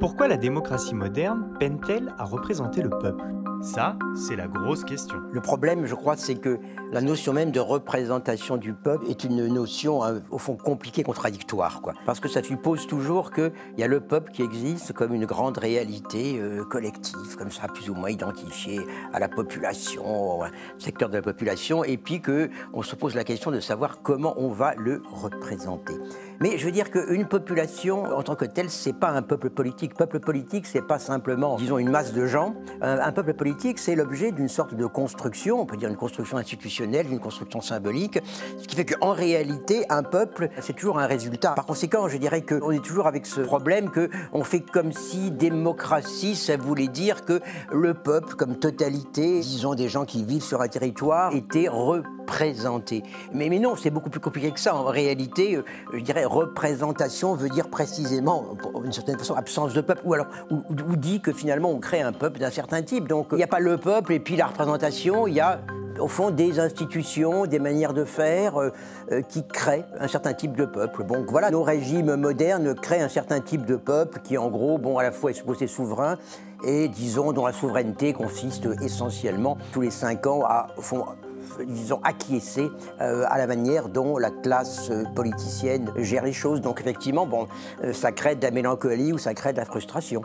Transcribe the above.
Pourquoi la démocratie moderne peine-t-elle à représenter le peuple? Ça, c'est la grosse question. Le problème, je crois, c'est que la notion même de représentation du peuple est une notion, hein, au fond, compliquée, contradictoire. Quoi. Parce que ça suppose toujours qu'il y a le peuple qui existe comme une grande réalité euh, collective, comme ça, plus ou moins identifiée à la population, au secteur de la population, et puis qu'on se pose la question de savoir comment on va le représenter. Mais je veux dire qu'une population, en tant que telle, c'est pas un peuple politique. Peuple politique, c'est pas simplement, disons, une masse de gens. Un, peuple politique, c'est l'objet d'une sorte de construction, on peut dire une construction institutionnelle, une construction symbolique, ce qui fait qu'en réalité, un peuple, c'est toujours un résultat. Par conséquent, je dirais qu'on est toujours avec ce problème qu'on fait comme si démocratie, ça voulait dire que le peuple, comme totalité, disons des gens qui vivent sur un territoire, était représenté. Mais, non, c'est beaucoup plus compliqué que ça. En réalité, euh, je dirais représentation veut dire précisément, d'une certaine façon, absence de peuple, ou alors ou, dit que finalement on crée un peuple d'un certain type. Donc il n'y a pas le peuple et puis la représentation, il y a au fond des institutions, des manières de faire euh, euh, qui créent un certain type de peuple. Donc voilà, nos régimes modernes créent un certain type de peuple qui en gros, bon, à la fois est supposé souverain et disons dont la souveraineté consiste essentiellement tous les cinq ans à fond, disons, acquiescer euh, à la manière dont la classe euh, politicienne gère les choses. Donc effectivement, bon, euh, ça crée de la mélancolie ou ça crée de la frustration.